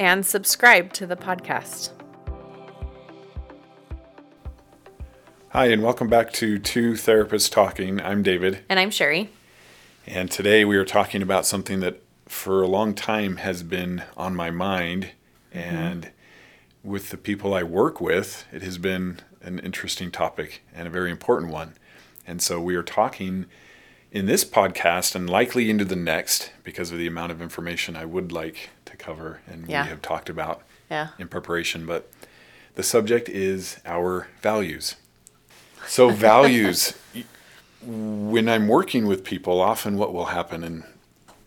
and subscribe to the podcast. Hi, and welcome back to Two Therapists Talking. I'm David. And I'm Sherry. And today we are talking about something that for a long time has been on my mind. Mm-hmm. And with the people I work with, it has been an interesting topic and a very important one. And so we are talking in this podcast and likely into the next because of the amount of information I would like to cover and yeah. we have talked about yeah. in preparation. But the subject is our values. So, values, when I'm working with people, often what will happen, and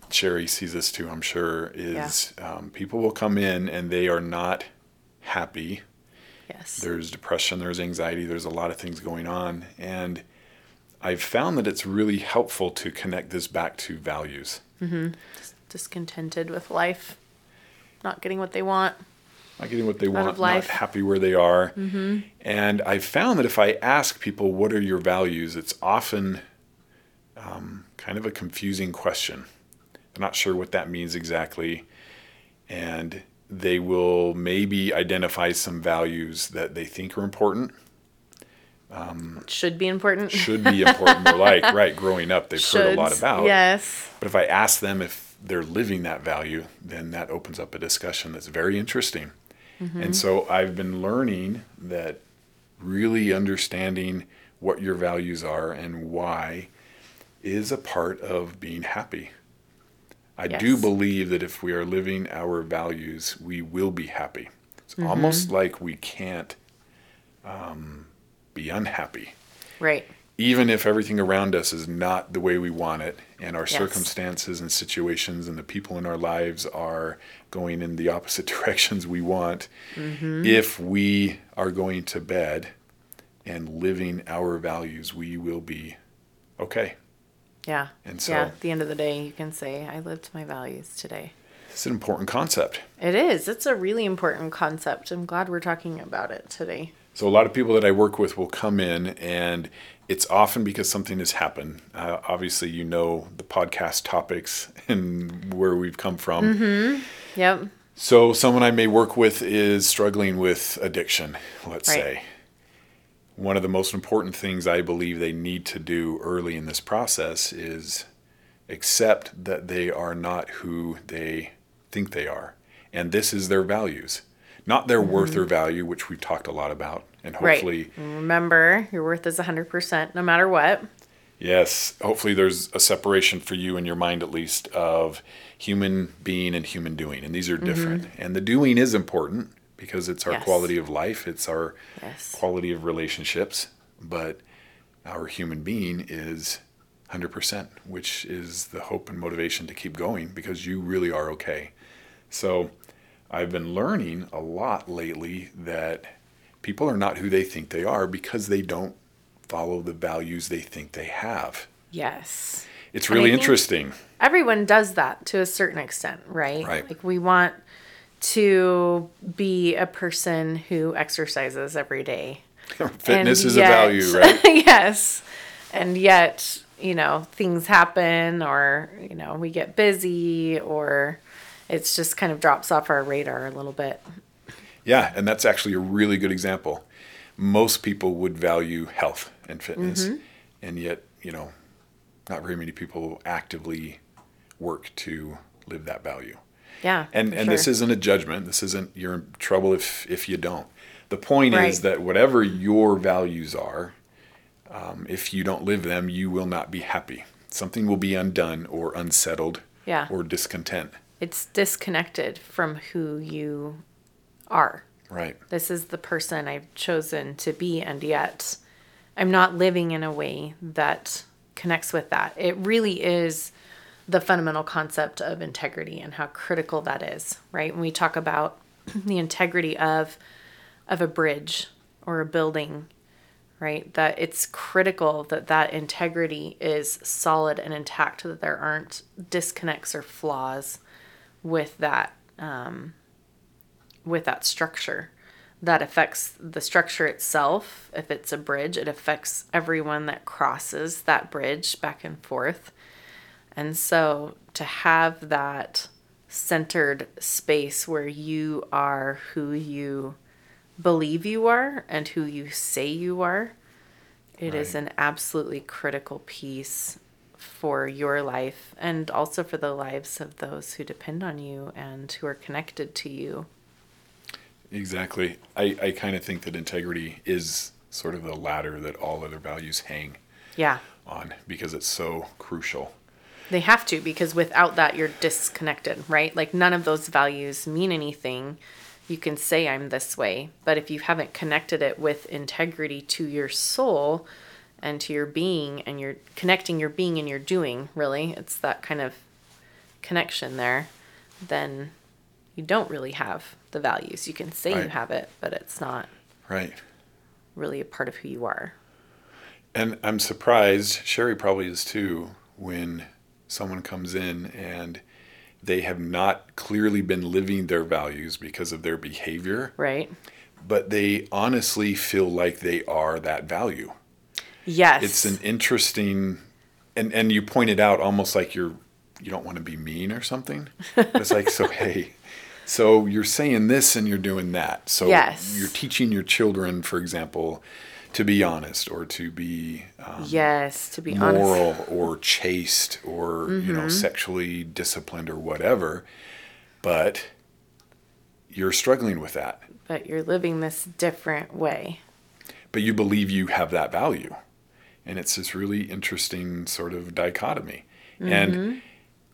Sherry sees this too, I'm sure, is yeah. um, people will come in and they are not happy. Yes. There's depression, there's anxiety, there's a lot of things going on. And I've found that it's really helpful to connect this back to values. Mm-hmm. Discontented with life, not getting what they want. Not getting what they want, not happy where they are. Mm-hmm. And I've found that if I ask people, what are your values, it's often um, kind of a confusing question. I'm not sure what that means exactly. And they will maybe identify some values that they think are important um, should be important. should be important. They're like, right, growing up, they've Shoulds, heard a lot about. Yes. But if I ask them if they're living that value, then that opens up a discussion that's very interesting. Mm-hmm. And so I've been learning that really understanding what your values are and why is a part of being happy. I yes. do believe that if we are living our values, we will be happy. It's mm-hmm. almost like we can't um, be unhappy. Right. Even if everything around us is not the way we want it, and our yes. circumstances and situations and the people in our lives are going in the opposite directions we want, mm-hmm. if we are going to bed and living our values, we will be okay. Yeah. And so, yeah, at the end of the day, you can say, I lived my values today. It's an important concept. It is. It's a really important concept. I'm glad we're talking about it today. So a lot of people that I work with will come in, and it's often because something has happened. Uh, obviously, you know the podcast topics and where we've come from. Mm-hmm. Yep. So someone I may work with is struggling with addiction, let's right. say. One of the most important things I believe they need to do early in this process is accept that they are not who they think they are. And this is their values not their mm-hmm. worth or value, which we've talked a lot about, and hopefully right. remember your worth is hundred percent, no matter what. Yes, hopefully there's a separation for you in your mind at least of human being and human doing, and these are different. Mm-hmm. And the doing is important because it's our yes. quality of life, it's our yes. quality of relationships, but our human being is 100%, which is the hope and motivation to keep going because you really are okay. So I've been learning a lot lately that people are not who they think they are because they don't follow the values they think they have. Yes. It's really interesting. Everyone does that to a certain extent, right? Right. Like we want to be a person who exercises every day. Fitness and is yet, a value, right? yes. And yet, you know, things happen or, you know, we get busy or it's just kind of drops off our radar a little bit. Yeah, and that's actually a really good example. Most people would value health and fitness, mm-hmm. and yet, you know, not very many people actively work to live that value. Yeah. And and sure. this isn't a judgment. This isn't you're in trouble if if you don't. The point right. is that whatever your values are, um, if you don't live them, you will not be happy. Something will be undone or unsettled yeah. or discontent it's disconnected from who you are. Right. This is the person I've chosen to be, and yet I'm not living in a way that connects with that. It really is the fundamental concept of integrity and how critical that is, right? When we talk about the integrity of of a bridge or a building, right? That it's critical that that integrity is solid and intact, that there aren't disconnects or flaws with that um, with that structure. That affects the structure itself. If it's a bridge, it affects everyone that crosses that bridge back and forth. And so to have that centered space where you are who you believe you are and who you say you are, it right. is an absolutely critical piece for your life and also for the lives of those who depend on you and who are connected to you. Exactly. I, I kind of think that integrity is sort of the ladder that all other values hang yeah. on because it's so crucial. They have to because without that you're disconnected, right? Like none of those values mean anything. You can say I'm this way, but if you haven't connected it with integrity to your soul and to your being and you're connecting your being and your doing, really, it's that kind of connection there, then you don't really have the values. You can say right. you have it, but it's not right really a part of who you are. And I'm surprised, Sherry probably is too, when someone comes in and they have not clearly been living their values because of their behavior. Right. But they honestly feel like they are that value. Yes. It's an interesting and and you pointed out almost like you're you don't want to be mean or something. it's like so hey, so you're saying this and you're doing that. So yes. you're teaching your children, for example, to be honest or to be um, yes to be moral honest. or chaste or mm-hmm. you know mm-hmm. sexually disciplined or whatever but you're struggling with that but you're living this different way but you believe you have that value and it's this really interesting sort of dichotomy mm-hmm. and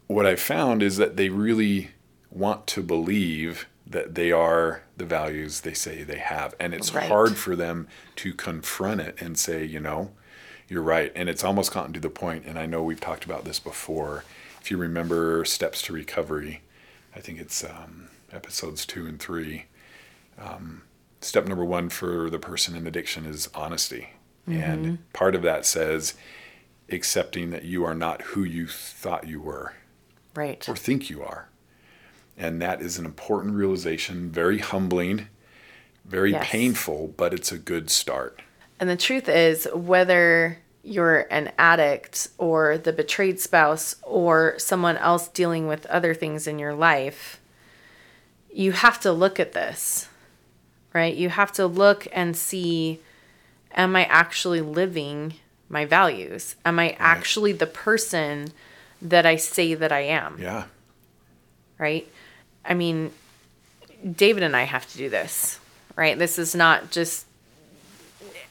what i found is that they really want to believe that they are the values they say they have. And it's right. hard for them to confront it and say, you know, you're right. And it's almost gotten to the point, and I know we've talked about this before. If you remember Steps to Recovery, I think it's um, episodes two and three. Um, step number one for the person in addiction is honesty. Mm-hmm. And part of that says accepting that you are not who you thought you were. Right. Or think you are. And that is an important realization, very humbling, very yes. painful, but it's a good start. And the truth is, whether you're an addict or the betrayed spouse or someone else dealing with other things in your life, you have to look at this, right? You have to look and see am I actually living my values? Am I actually the person that I say that I am? Yeah. Right? I mean, David and I have to do this, right? This is not just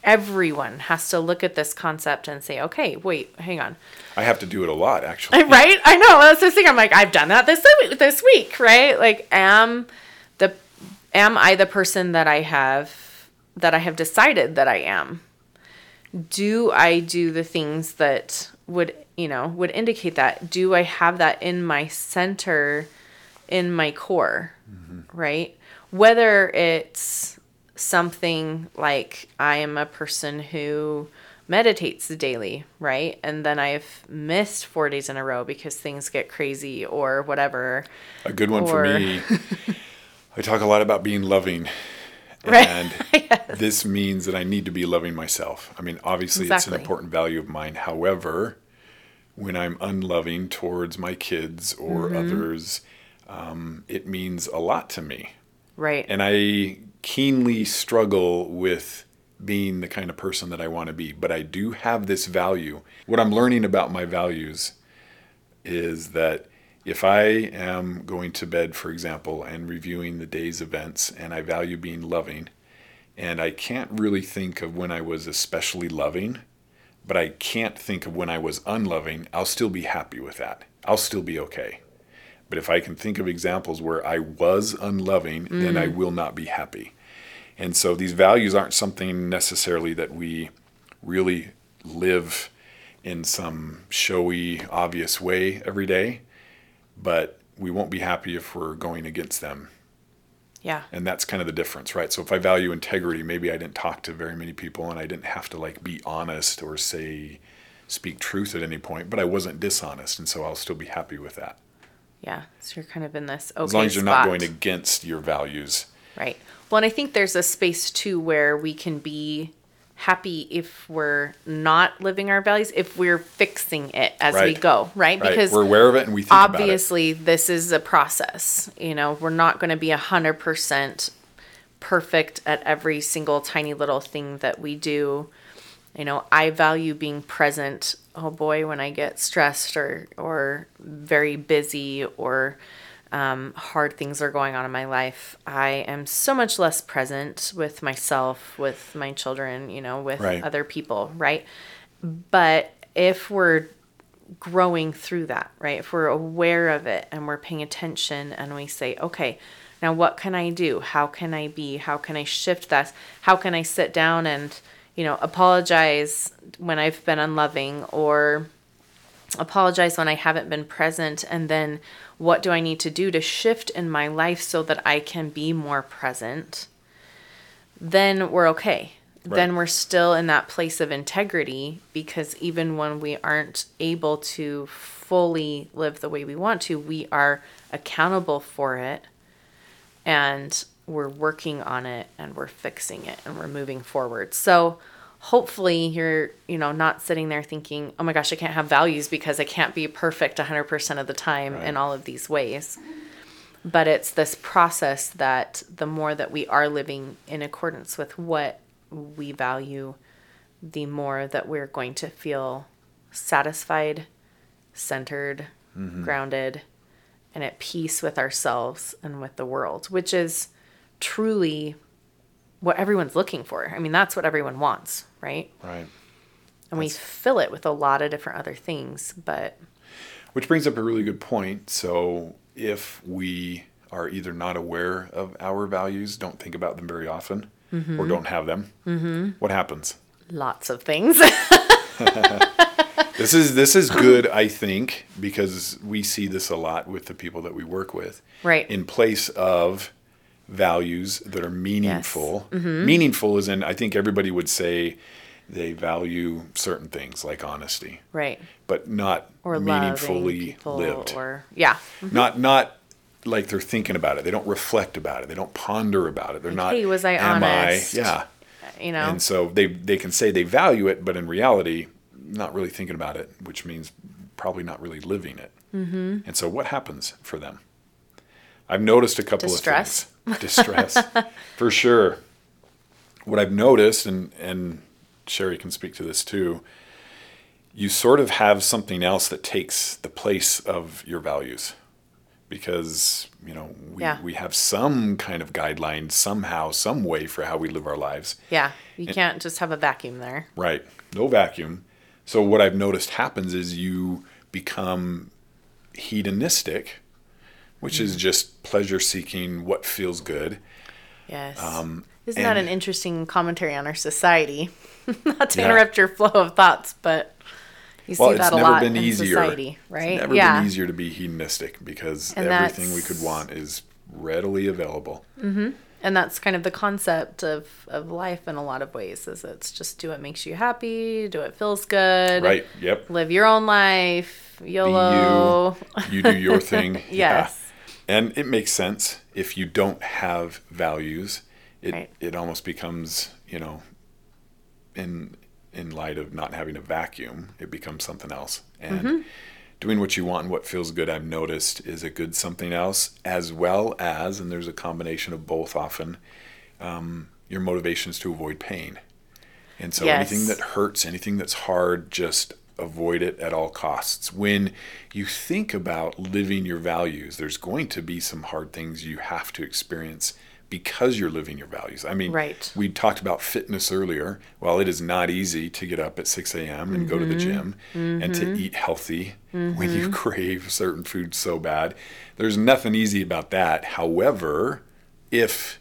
everyone has to look at this concept and say, okay, wait, hang on. I have to do it a lot, actually. Right? I know. That's the thing. I'm like, I've done that this this week, right? Like, am the am I the person that I have that I have decided that I am? Do I do the things that would you know would indicate that? Do I have that in my center? in my core, mm-hmm. right? Whether it's something like I am a person who meditates daily, right? And then I've missed four days in a row because things get crazy or whatever. A good one or... for me. I talk a lot about being loving. Right. And yes. this means that I need to be loving myself. I mean, obviously, exactly. it's an important value of mine. However, when I'm unloving towards my kids or mm-hmm. others, um, it means a lot to me. Right. And I keenly struggle with being the kind of person that I want to be, but I do have this value. What I'm learning about my values is that if I am going to bed, for example, and reviewing the day's events, and I value being loving, and I can't really think of when I was especially loving, but I can't think of when I was unloving, I'll still be happy with that. I'll still be okay. But if I can think of examples where I was unloving, mm. then I mm. will not be happy. And so these values aren't something necessarily that we really live in some showy, obvious way every day, but we won't be happy if we're going against them. Yeah. And that's kind of the difference, right? So if I value integrity, maybe I didn't talk to very many people and I didn't have to like be honest or say speak truth at any point, but I wasn't dishonest, and so I'll still be happy with that. Yeah. So you're kind of in this okay As long as you're spot. not going against your values. Right. Well, and I think there's a space too where we can be happy if we're not living our values, if we're fixing it as we go, right? Right. Because we're aware of it and we think about it. obviously this is a process. You know, we're not going to be 100% perfect at every single tiny little thing that we do. You know, I value being present. Oh boy, when I get stressed or or very busy or um, hard things are going on in my life, I am so much less present with myself, with my children, you know, with Right. other people, right? But if we're growing through that, right? If we're aware of it and we're paying attention and we say, okay, now what can I do? How can I be? How can I shift this? How can I sit down and, you know, apologize when I've been unloving or apologize when I haven't been present? And then what do I need to do to shift in my life so that I can be more present? Then we're okay. Then we're still in that place of integrity because even when we aren't able to fully live the way we want to, we are accountable for it and we're working on it and we're fixing it and we're moving forward. So hopefully you're, you know, not sitting there thinking, "Oh my gosh, I can't have values because I can't be perfect 100% of the time Right. in all of these ways." But it's this process that the more that we are living in accordance with what we value, the more that we're going to feel satisfied, centered, mm-hmm. grounded, and at peace with ourselves and with the world, which is truly what everyone's looking for. I mean, that's what everyone wants, right? Right. And we fill it with a lot of different other things, but Which brings up a really good point. So, if we are either not aware of our values, don't think about them very often, Mm-hmm. or don't have them, mm-hmm. what happens? lots of things. This is this is good, I think, because we see this a lot with the people that we work with. Right. In place of values that are meaningful. Meaningful is in I think everybody would say they value certain things like honesty, right. but not Or meaningfully lived. or yeah. not not like they're thinking about it. They don't reflect about it. They don't ponder about it. They're not. hey, was I am honest? Yeah. You know. And so they they can say they value it, but in reality, not really thinking about it, which means probably not really living it. Mm-hmm. And so what happens for them? I've noticed a couple Distress. of things. Distress, for sure. What I've noticed, and and Sherry can speak to this too. You sort of have something else that takes the place of your values, because you know we Yeah. we have some kind of guidelines somehow, some way for how we live our lives. yeah. You can't just have a vacuum there. Right. No vacuum. So what I've noticed happens is you become hedonistic, which is just pleasure seeking what feels good. Yes. Isn't that Um, an interesting commentary on our society? Not to Yeah. interrupt your flow of thoughts, but you see Well, it's that a lot in easier. society, right? It's never yeah. been easier to be hedonistic because And everything we could want is readily available. And that's kind of the concept of, of life in a lot of ways is it's just do what makes you happy, do what feels good. Right. Yep. Live your own life. YOLO. you. You do your thing. Yeah. Yes. And it makes sense if you don't have values, it Right. it almost becomes, you know, in in light of not having a vacuum, it becomes something else. And Mm-hmm. doing what you want and what feels good, I've noticed, is a good something else, as well as, and there's a combination of both often, um, your motivations to avoid pain. And so anything that hurts, anything that's hard, just avoid it at all costs. When you think about living your values, there's going to be some hard things you have to experience because you're living your values. I mean, Right. we talked about fitness earlier. Well, it is not easy to get up at 6 a.m. and go to the mm-hmm. gym and to mm-hmm. eat healthy when you mm-hmm. crave certain foods so bad. There's nothing easy about that. However, if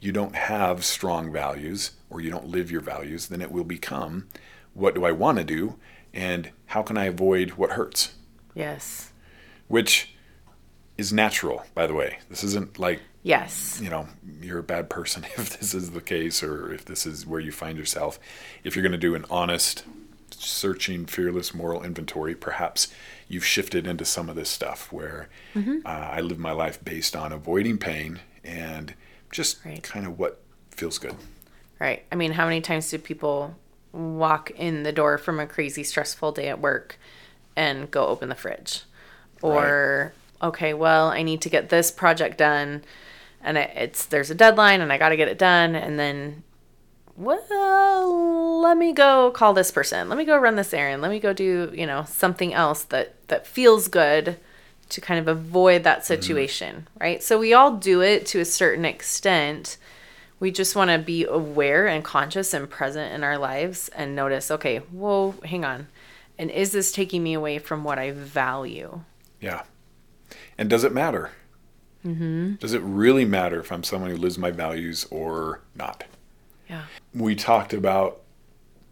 you don't have strong values or you don't live your values, then it will become what do I want to do? and how can I avoid what hurts? Yes. Which is natural, by the way. This isn't like yes, you know, you're a bad person if this is the case or if this is where you find yourself. If you're going to do an honest, searching, fearless moral inventory, perhaps you've shifted into some of this stuff where mm-hmm. uh, I live my life based on avoiding pain and just right. kind of what feels good. Right. I mean, how many times do people walk in the door from a crazy stressful day at work and go open the fridge? Or right. okay, well, I need to get this project done and it's there's a deadline and I got to get it done and then well, let me go call this person. Let me go run this errand. Let me go do, you know, something else that that feels good to kind of avoid that mm-hmm. situation, mm-hmm. right? So we all do it to a certain extent. We just want to be aware and conscious and present in our lives and notice, okay, whoa, hang on. And is this taking me away from what I value? Yeah. And does it matter? Mm-hmm. Does it really matter if I'm someone who lives my values or not? Yeah. We talked about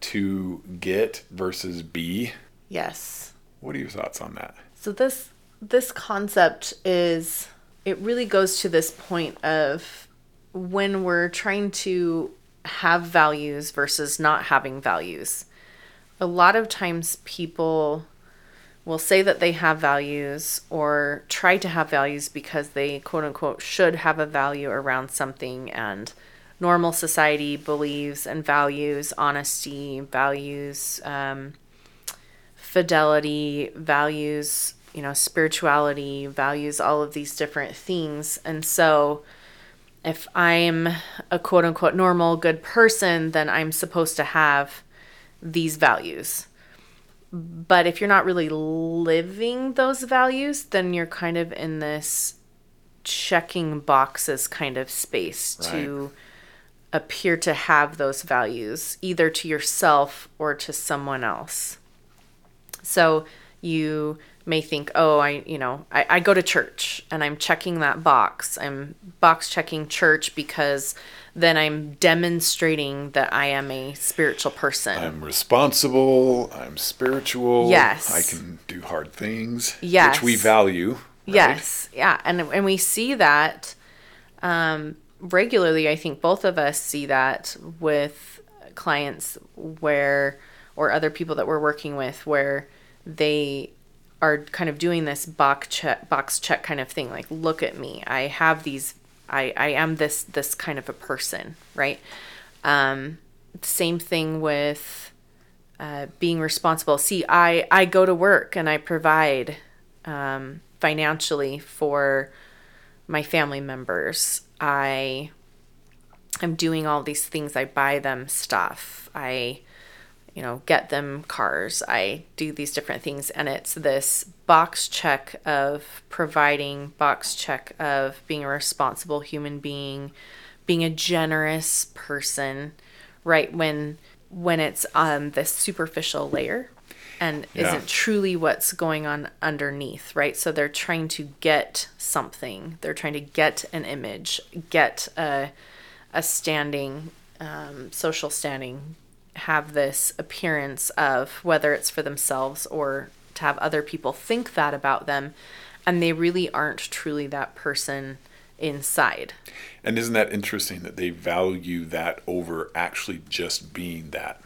to get versus be. Yes. What are your thoughts on that? So this this concept is it really goes to this point of when we're trying to have values versus not having values. A lot of times people will say that they have values or try to have values because they quote unquote should have a value around something and normal society believes and values honesty, values um, fidelity, values, you know, spirituality, values all of these different things. And so if I'm a quote unquote normal, good person, then I'm supposed to have these values. But if you're not really living those values, then you're kind of in this checking boxes kind of space right. to appear to have those values, either to yourself or to someone else. So you may think, oh, I, you know, I, I go to church and I'm checking that box. I'm box checking church because then I'm demonstrating that I am a spiritual person. I'm responsible. I'm spiritual. Yes. I can do hard things. Yes. Which we value. Right? Yes. Yeah. And, and we see that um, regularly, I think both of us see that with clients where, or other people that we're working with, where they are kind of doing this box check, box check kind of thing. Like, look at me. I have these. I I am this this kind of a person, right? Um, same thing with uh, being responsible. See, I I go to work and I provide um, financially for my family members. I I'm doing all these things. I buy them stuff. I you know, get them cars. I do these different things and it's this box check of providing, box check of being a responsible human being, being a generous person, right? When when it's um this superficial layer and yeah. isn't truly what's going on underneath, right? So they're trying to get something. They're trying to get an image, get a, a standing, um, social standing, have this appearance of whether it's for themselves or to have other people think that about them. And they really aren't truly that person inside. And isn't that interesting that they value that over actually just being that?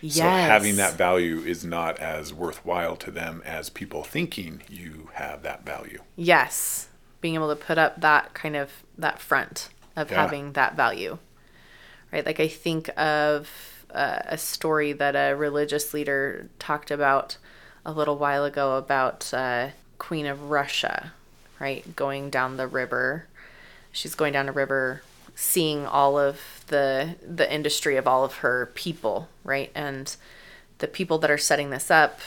Yes. So having that value is not as worthwhile to them as people thinking you have that value. Yes. Being able to put up that kind of that front of yeah. having that value. Right? Like I think of uh, a story that a religious leader talked about a little while ago about uh, Queen of Russia, right? Going down the river. She's going down a river seeing all of the the industry of all of her people, right? And the people that are setting this up,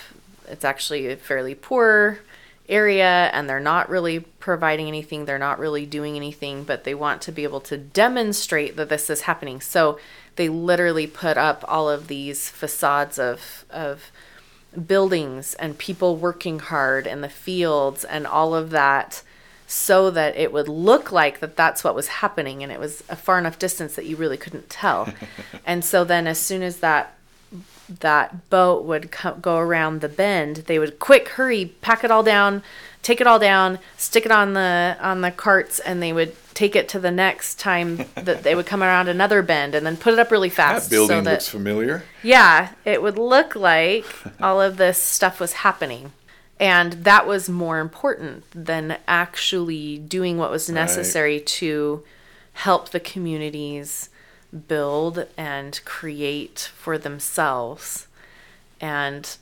it's actually a fairly poor area and they're not really providing anything, they're not really doing anything, but they want to be able to demonstrate that this is happening. So they literally put up all of these facades of of buildings and people working hard in the fields and all of that so that it would look like that that's what was happening and it was a far enough distance that you really couldn't tell. and so then as soon as that that boat would co- go around the bend, they would quick hurry, pack it all down, take it all down, stick it on the on the carts, and they would take it to the next time that they would come around another bend and then put it up really fast. That building so that, looks familiar. Yeah, it would look like all of this stuff was happening. And that was more important than actually doing what was necessary right. to help the communities build and create for themselves. And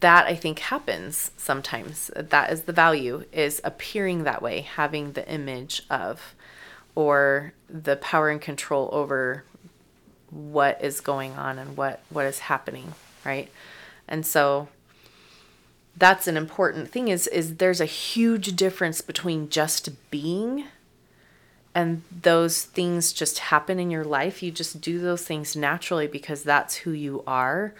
that I think happens sometimes. That is the value is appearing that way, having the image of or the power and control over what is going on and what what is happening, right? And so that's an important thing is is there's a huge difference between just being and those things just happen in your life. You just do those things naturally because that's who you are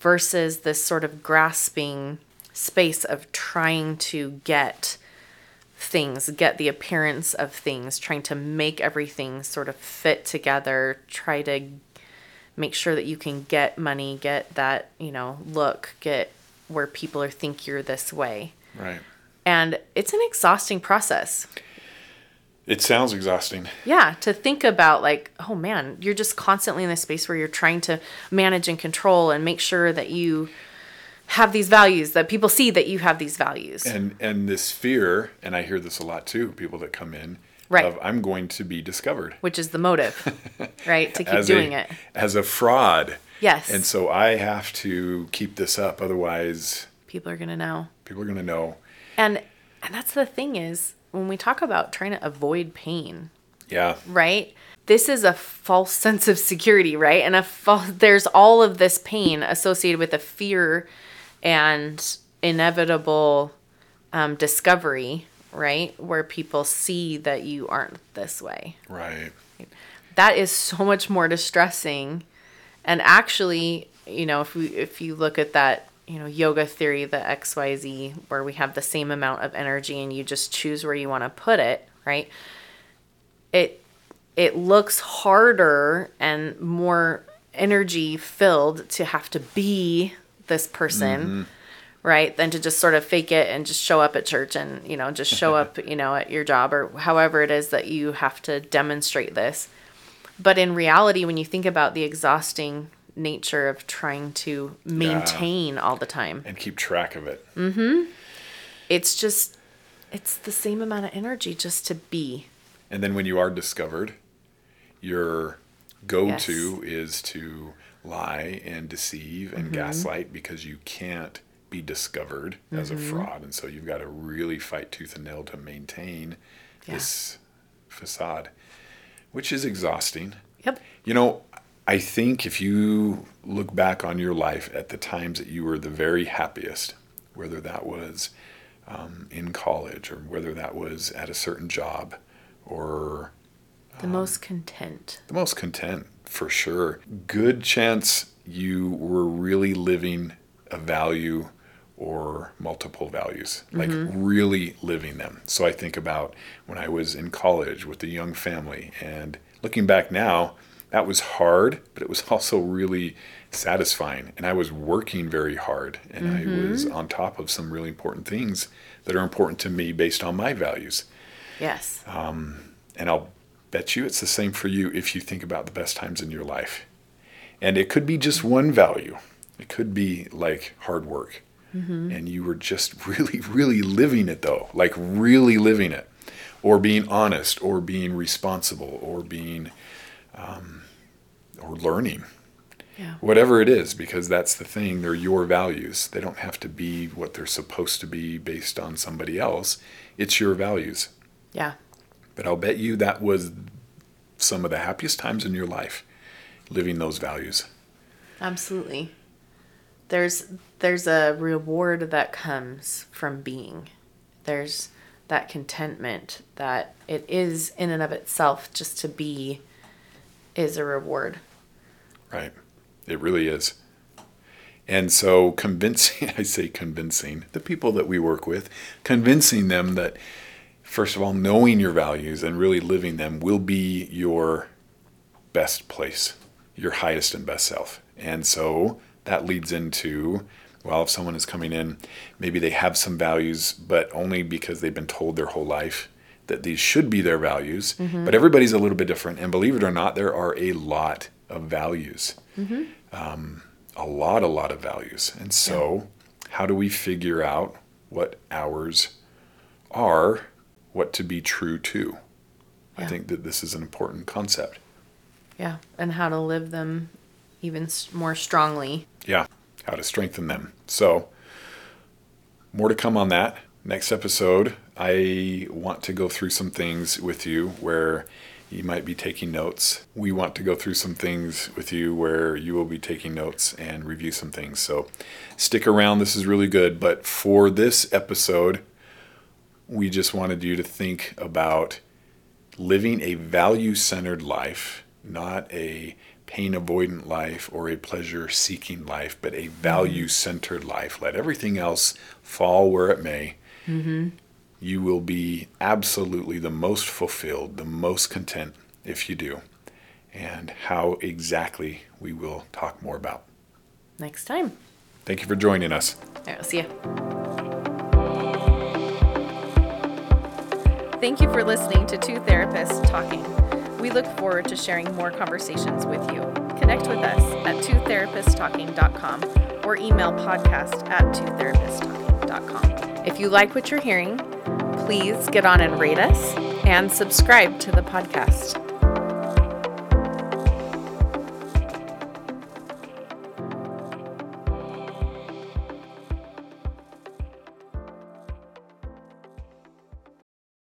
versus this sort of grasping space of trying to get things, get the appearance of things, trying to make everything sort of fit together, try to make sure that you can get money, get that, you know, look, get where people are think you're this way. Right. And it's an exhausting process. It sounds exhausting. Yeah, to think about like, oh man, you're just constantly in this space where you're trying to manage and control and make sure that you have these values that people see that you have these values. And and this fear, and I hear this a lot too, people that come in right. of I'm going to be discovered. Which is the motive, right? To keep doing a, it. As a fraud. Yes. And so I have to keep this up otherwise people are going to know. People are going to know. And and that's the thing is when we talk about trying to avoid pain. Yeah. Right? This is a false sense of security, right? And a false, there's all of this pain associated with a fear and inevitable um, discovery, right? Where people see that you aren't this way. Right. That is so much more distressing. And actually, you know, if we if you look at that you know yoga theory the xyz where we have the same amount of energy and you just choose where you want to put it right it it looks harder and more energy filled to have to be this person mm-hmm. right than to just sort of fake it and just show up at church and you know just show up you know at your job or however it is that you have to demonstrate this but in reality when you think about the exhausting nature of trying to maintain yeah. all the time and keep track of it. Mm-hmm. It's just it's the same amount of energy just to be. And then when you are discovered, your go-to yes. is to lie and deceive and mm-hmm. gaslight because you can't be discovered mm-hmm. as a mm-hmm. fraud and so you've got to really fight tooth and nail to maintain yeah. this facade which is exhausting. Yep. You know, I think if you look back on your life at the times that you were the very happiest, whether that was um, in college or whether that was at a certain job or the um, most content. The most content, for sure. Good chance you were really living a value or multiple values, like mm-hmm. really living them. So I think about when I was in college with a young family and looking back now, that was hard, but it was also really satisfying. And I was working very hard and mm-hmm. I was on top of some really important things that are important to me based on my values. Yes. Um, and I'll bet you it's the same for you if you think about the best times in your life. And it could be just one value, it could be like hard work. Mm-hmm. And you were just really, really living it though, like really living it, or being honest, or being responsible, or being um, or learning. Yeah. Whatever it is, because that's the thing, they're your values. They don't have to be what they're supposed to be based on somebody else. It's your values. Yeah. But I'll bet you that was some of the happiest times in your life, living those values. Absolutely. There's there's a reward that comes from being. There's that contentment that it is in and of itself just to be is a reward. Right. It really is. And so convincing, I say convincing, the people that we work with, convincing them that, first of all, knowing your values and really living them will be your best place, your highest and best self. And so that leads into well, if someone is coming in, maybe they have some values, but only because they've been told their whole life that these should be their values. Mm-hmm. But everybody's a little bit different. And believe it or not, there are a lot of values. Mm-hmm. Um, a lot, a lot of values. And so, yeah. how do we figure out what ours are, what to be true to? Yeah. I think that this is an important concept. Yeah, and how to live them even more strongly. Yeah, how to strengthen them. So, more to come on that. Next episode, I want to go through some things with you where you might be taking notes. We want to go through some things with you where you will be taking notes and review some things. So stick around. This is really good. But for this episode, we just wanted you to think about living a value centered life, not a pain avoidant life or a pleasure seeking life, but a value centered life. Let everything else fall where it may. Mm-hmm you will be absolutely the most fulfilled, the most content if you do. And how exactly we will talk more about next time. Thank you for joining us. All right, I'll see you. Thank you for listening to Two Therapists Talking. We look forward to sharing more conversations with you. Connect with us at twotherapisttalking.com or email podcast at twotherapisttalking.com. If you like what you're hearing, please get on and rate us and subscribe to the podcast.